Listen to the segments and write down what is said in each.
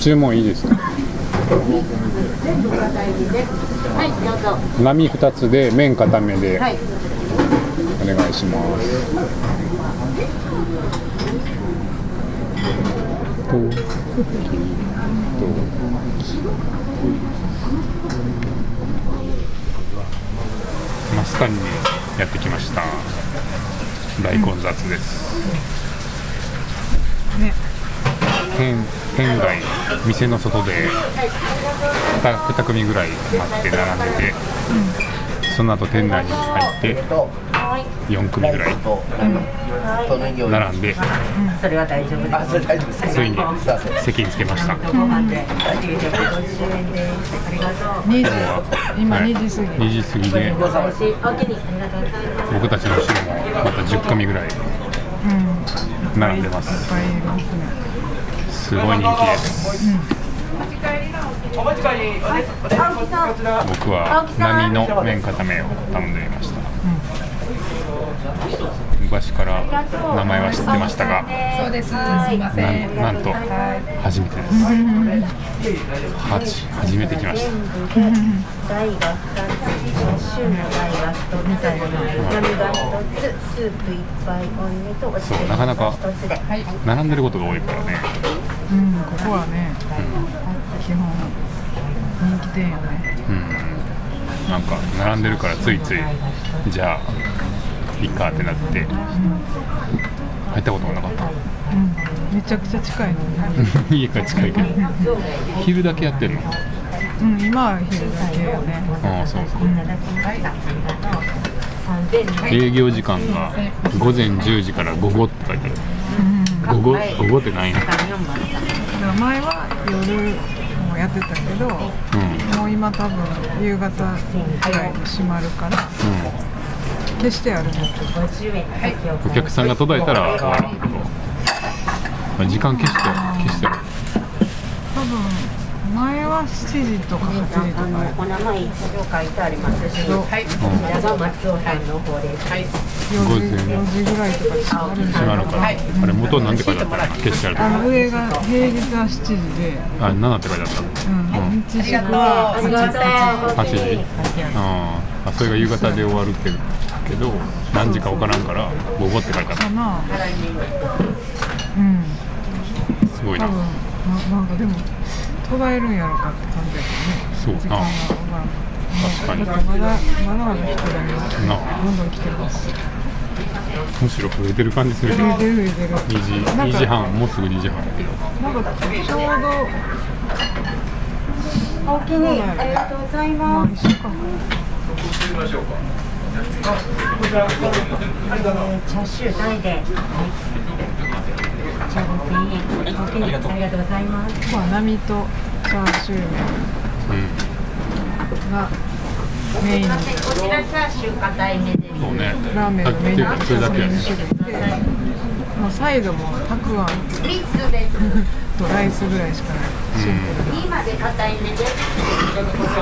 注文いいです。かはい、どうぞ。波2つで麺固めではい。お願いします、とマスタンにやってきました。大混雑です、ね店店外店の外で 2, 2組ぐらい待って並んでて、その後店内に入って4組ぐらい並んでそれは大丈夫です。ついに席につけました後半で950円です。ありがとう。2時今はい2時過ぎ、2時過ぎで。僕たちの後ろもまた10組ぐらいうん並んでますいっぱいいますごい人気です、僕は波の麺固めを頼んでいました昔から名前は知ってましたがそうですすいまなんなんと初めてですはち初めて来ました、そうなかなか。並んでることが多いからねうんここはね基本人気店よねうんなんか並んでるからついついじゃあいいかってなって入ったこともなかった。うんめちゃくちゃ近いのね家から近いけど。昼だけやってるの？うん今は昼だけよね。ああそう3000営業時間が午前10時から午後って書いてある午後午後ってないのだから前は夜もやってたけどうん。もう今多分夕方ぐらいに閉まるから消してあるの。50円うんお客さんが途絶えたら終わるけどまあ時間消して消して。多分前は7時とか8時とかお名前一応書いてありますし、はい、こちらが松尾さんの方で。す。はい、4時 ,4 時ぐらいとかに閉まるんじゃないからあれ元なんて書いてあった？の消してあるあの上が平日は7時で、あ7って書いてあったうん、日祝はありがとう。8時？あー。あそれが夕方で終わるけどけど何時か分からんから午後って書いてあるかな。うん。すごいな。多分ななんかでも途絶えるんやろかって感じだそうけどね。時間が分からん。確かに。だってまだまだまだ人がいますなどんどん来てますむしろ増えてる感じするけど増えてる増えてる2時なんか2時半もうすぐ2時半なんかちょうどおおきに、ありがとうございまあます。一緒かえー、チャーシュー大で。はい。じゃあ5000円。おおきに、ありがとうございます。まあ波とチャーシュー麺うんがメインすいません、こちらチャーシュー硬いめで。そうねラーメンのメニューそれだけやね2種類でもうサイドもたくあん三つです。とライスぐらいしかないシンプル今で硬いめです。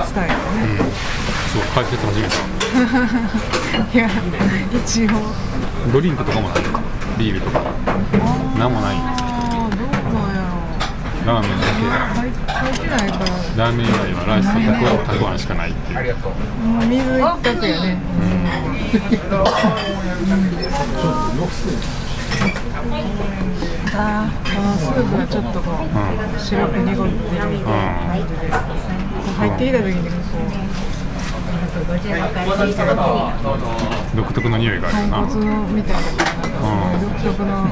スタイルね、そう解説始めたいや一応ドリンクとかもないビールとかなんもないあーどうなんやろラーメンだ入入ってないからけラーメン以外はライスとたくあんしかないっていうもう水一択やねあこのスープがちょっとこううん白く濁ってる感じでこう入ってきた時にこご注文返していただきに。独特の匂いがあるなう豚骨のみたいななん独特の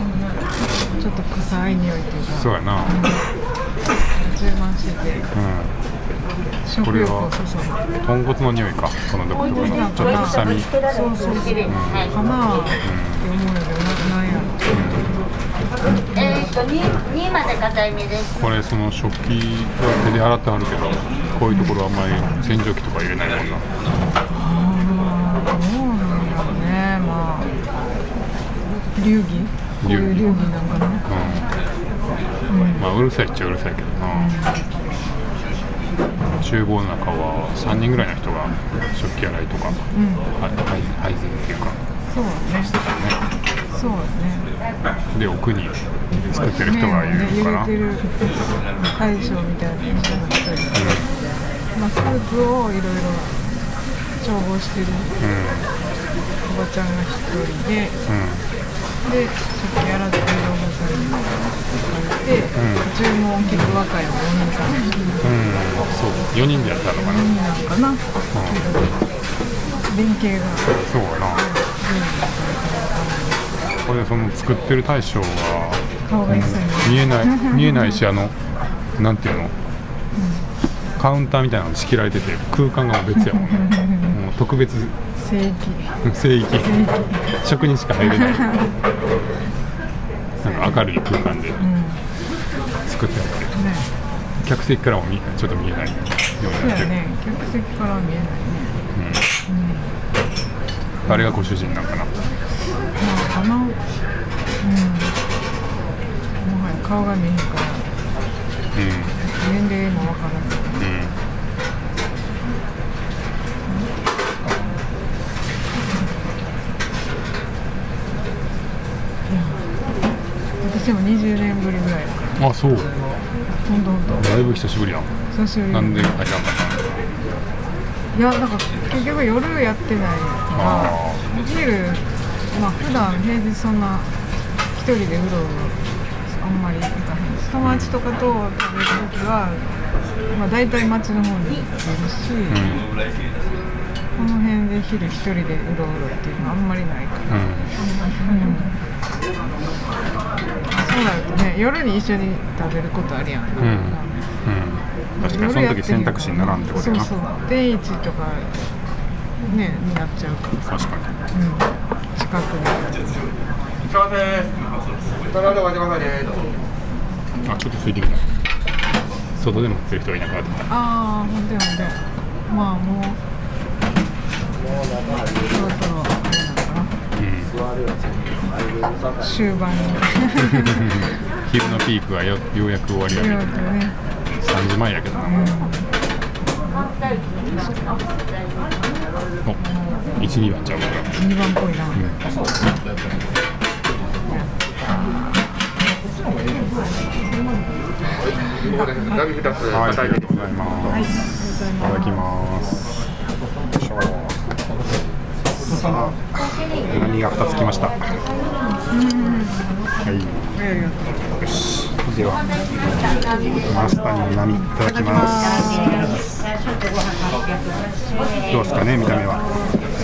ちょっと臭い匂いっていうかそうやな充満しててう食欲をそそる。ん豚骨の匂いかこの独特のちょっと臭み。そうそうそうかなーって思うけどななんやろ。えーっと、二二まで硬いめです。これその食器は手で洗ってあるけどこういうところはあんまり洗浄機とか入れないもんな。あーどうなんだろうね。まあ流儀？こういう流儀なんかなうんまあうるさいっちゃうるさいけどな。厨房の中は3人ぐらいの人が食器洗いとか、うん。はい配配膳っていうかそうだね。してたね。そうだね。で奥に作ってる人がいるのかな、ね、大将みたいな人が一人、まあ、スープをいろいろ調合してるおばちゃんが一人で、でさっきやらずうどんさんに書いて、注文結構若いお兄さん。うん、うん、そう。4人でやったのかな、何なのかな、連携がそうやな。これでその作ってる大将は顔が一切見えない見えないしあのなんていうの、カウンターみたいなの仕切られてて空間が別やもんね特別正義。聖域職人しか入れない。なんか明るい空間でうん。作ってあってね。客席からも見ちょっと見えないようそうになってる、やね。客席からは見えないね。うん、あれがご主人なんかな。まあかなうん。もはや顔が見えへんから。う年齢もわからないんうん私も20年ぶりぐらいあそう。ほんとほんと。だいぶ久しぶりやん。久しぶり。なんで入らんかった？いやなんか結局夜やってないからあお昼まあ普段平日そんな一人でうろうろあんまり行かへんし。友達とかと食べる時は、まあ、大体街の方に出るし、うん。この辺で昼一人でうろうろっていうのはあんまりないから、うん。うんそうなるとね。夜に一緒に食べることあるやん、うん。うん。確かにその時選択肢にならんってことやな。そうそう。定位置とかねになっちゃうから。確かに。うん。近くですいません。あちょっと空いてきた。外で待ってる人がいなくなってきた。ああほんとやほんまあもう終盤に 昼のピークがよようやく終わりやけど。ね。3時前やけど。な、うんお12番ちゃうこれ2番っぽいな、ガビ二つ。はい、ありがとうございます。はいただきまます。よいしょ。さあ、波が2つきました。はい、よし。では、マスターに波いただきます。どうですかね、見た目は。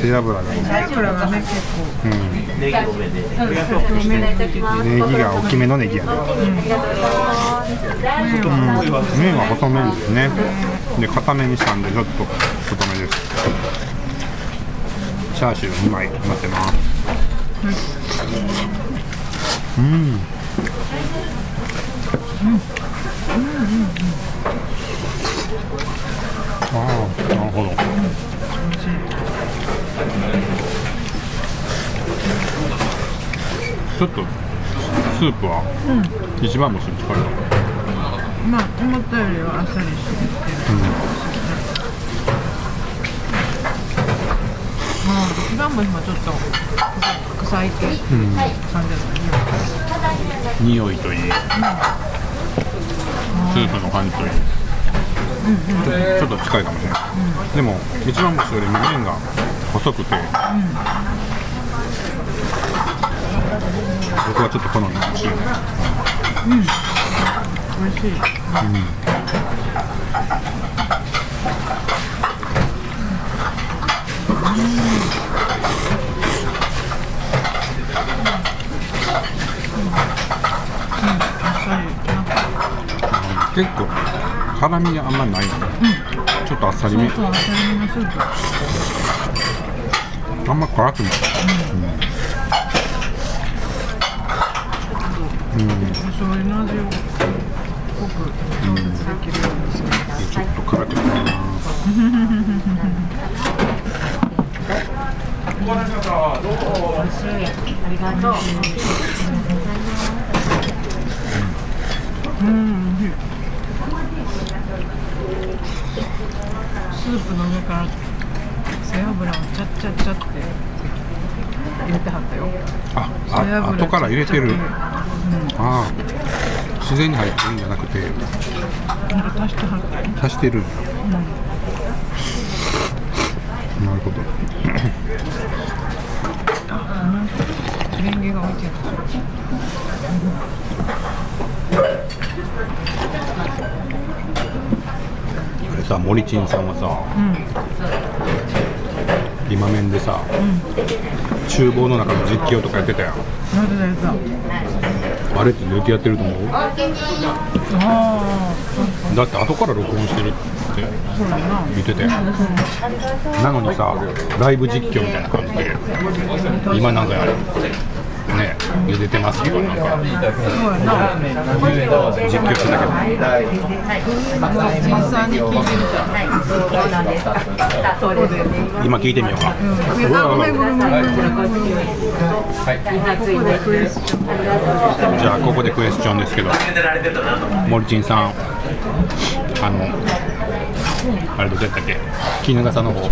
背脂が、桜がね結構うん、表面に出てネギが大きめのネギやね。麺うん、麺は細麺ですね。で、固めにしたんで、ちょっと太めです。チャーシュー2枚乗ってます。うん。うん、うん。ああ、なるほど。ちょっとスープは一番星に近いか。まあ思ったよりはあっさりしてるまあ一番星もちょっと臭臭いって感じうん、だね匂いといい、スープの感じといい、ちょっと近いかもしれない、でも一番星よりも麺が細くて、僕はちょっと好みかもしれない、美味しい。あっさりなんか結構辛みがあんまりないのね、ちょっとあっさりめ。そうそうあっさりめのスープ。あんま辛くない、うん。お醤油の味を濃く調節できるようにしてますちょっと辛くないなご案内しました。どうぞ。ありがとう。うん。美味しいスープの上から背脂をチャッチャッチャって入れてはったよ。ああ後から入れてる。ちょっとああ。自然に入ってるんじゃなくて。なんか足してはる足してるんや、なるほど。レンゲが置いてるあれさ森珍さんはさ、今面でさ、厨房の中の実況とかやってたやん。あれってどうやってやってると思う？ああだって後から録音してるって言ってたやん。なのにさライブ実況みたいな感じで。今なんかね茹でてますとかなんか実況してたけど今聞いてみようか。うんじゃあここでクエスチョンですけど。森珍さん。あのあれどうやったっけ？衣笠の方。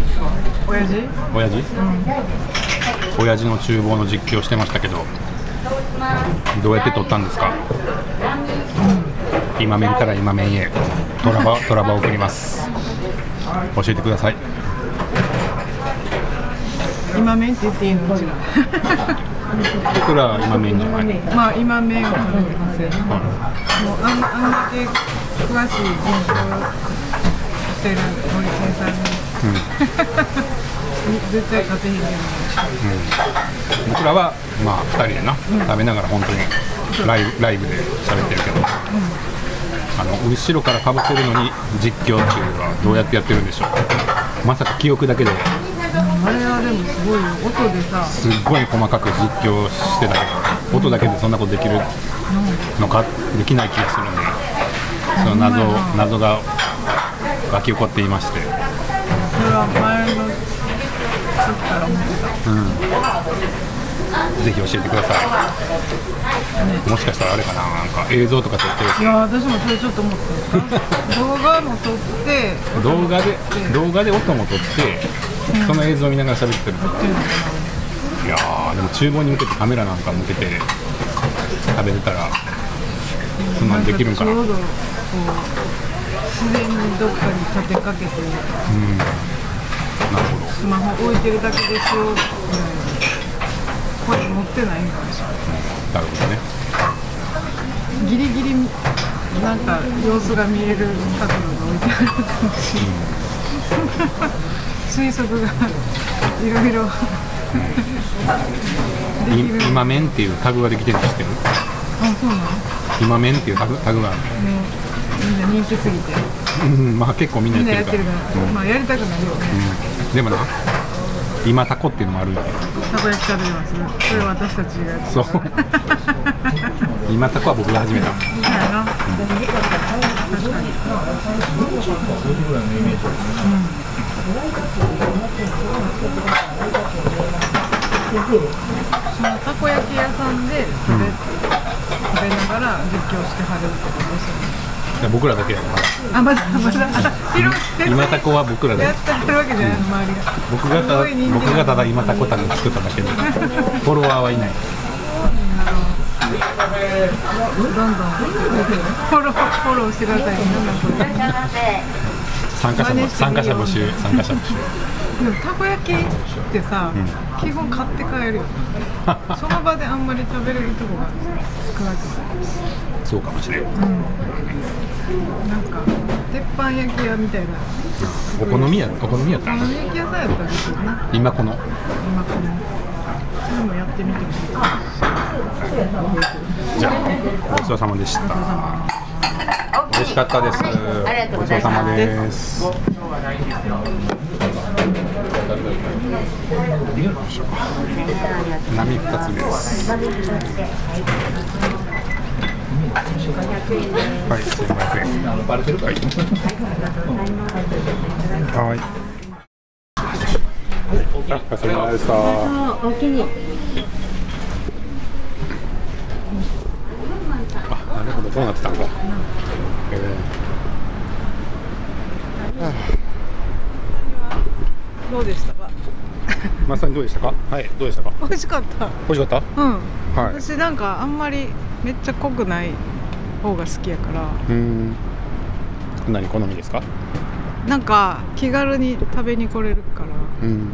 親父？親父、親父の厨房の実況してましたけどどうやって撮ったんですか？今面から今面へ。トラバトラバを送ります。教えてください。今麺って言っていいの？違う僕らは今面じゃない、まあ今麺を食べてますよねもうあんあんだけ詳しい勉強してる森健さんに絶対勝てへん。けど僕らはまあ2人でな、食べながら本当にライブライブで喋ってるけど、あの後ろからかぶせるのに実況っていうのはどうやってやってるんでしょう。まさか記憶だけで。あれはでもすごいよ。音でさ。すっごい細かく実況してたけど音だけでそんなことできるのかできない気がするんで。その謎謎が湧き起こっていまして。それは前の時から思ってたぜひ教えてください。もしかしたらあれかな。なんか映像とか撮っていや私もそれちょっと思って。動画も撮って。動画で動画で音も撮ってその映像を見ながら喋ってるって。いうのかいやーでも厨房に向けてカメラなんか向けて食べてたらそんなんできるんかな。自然にどっかに立てかけて。なるほどスマホ置いてるだけでしょ、うん、声持ってないんかもしれない。なるほどねギリギリなんか様子が見える角度が置いてあるかもしれない推測がいろいろ。今面っていうタグができてるの知ってる。あそうなの今面っていうタグタグが。あるねみんな人気すぎてうん。まあ結構みんなやってるから、まあやりたくなるよね。うんでもな今タコっていうのもあるよたこ焼き食べてます。それは私たちがやってそう。今タコは僕が始めた。そうやな、確かに。そのたこ焼き屋さんで食べ,、食べながら実況してはるってことですよね僕らだけやからあまだまだ今タコは僕らだやてるわけじゃないの周りが。僕がた僕がただ今タコタグ作っただけで。フォロワーはいない。どんどんフォローフォローしてください。参加者も参加者募集参加者募集。でもたこ焼きってさ、基本買って帰るよ。その場であんまり食べれるとこが少なくてそうかもしれんなんか鉄板焼き屋みたいな。お好みやお好みやっお好み焼き屋さんやったらですよな今この？今この。それもやってみてほしいかじゃあごちそうさまでした。美味しかったです。ごちそうさまです。波二つですはい、すい。ません。はい。はい。あ、お疲れ様でした。おおきにあ、なるほど、そうなってたんだ。えーどうでした、まさにどうでしたか？はい、どうでしたか？美味しかった。美味しかった？うん。はい。私なんかあんまりめっちゃ濃くない方が好きやから。うん。何？好みですか？なんか気軽に食べに来れるから。うん。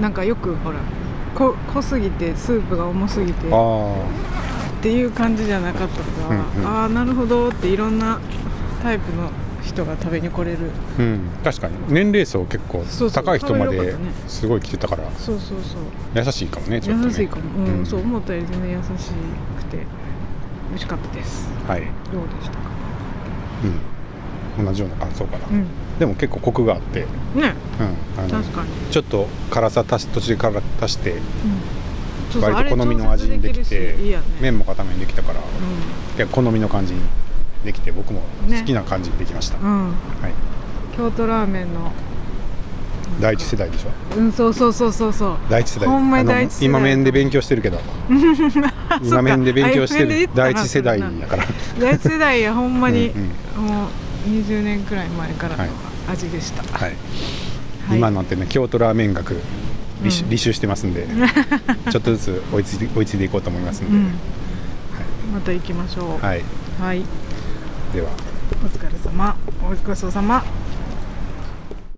なんかよくほらこ濃すぎてスープが重すぎて。っあていう感じじゃなかったから、うんうん。ああなるほどっていろんなタイプの人が食べに来れる。あうん。確かに。年齢層結構高い人まですごい来てたから。そうそうそう。優しいかもねちょっとね。優しいかも、うんうん。そう思ったより全然優しくて美味しかったです。はい、どうでしたか？うん、同じような感想かな、うん。でも結構コクがあって、ね。うん、あの確かに、ちょっと辛さ足し途中から足して割と好みの味にできて麺も固めにできたからう結構好みの感じにできて僕もね。好きな感じにできました、ん、うん、はい、京都ラーメンの。第一世代でしょ？うんそうそうそうそうそう。第一世代。ほんま第一世代。今面で勉強してるけど。今面で勉強してる。第一世代やから。第一世代やほんまに。うんもう20年くらい前からのはい。味でした、はい、はい。今なんてね京都ラーメン学履修,、うん。履修してますんで ちょっとずつ追いついて追いついていこうと思いますんで、うん。また行きましょう。はい、はい、では。お疲れ様。おごちそうさま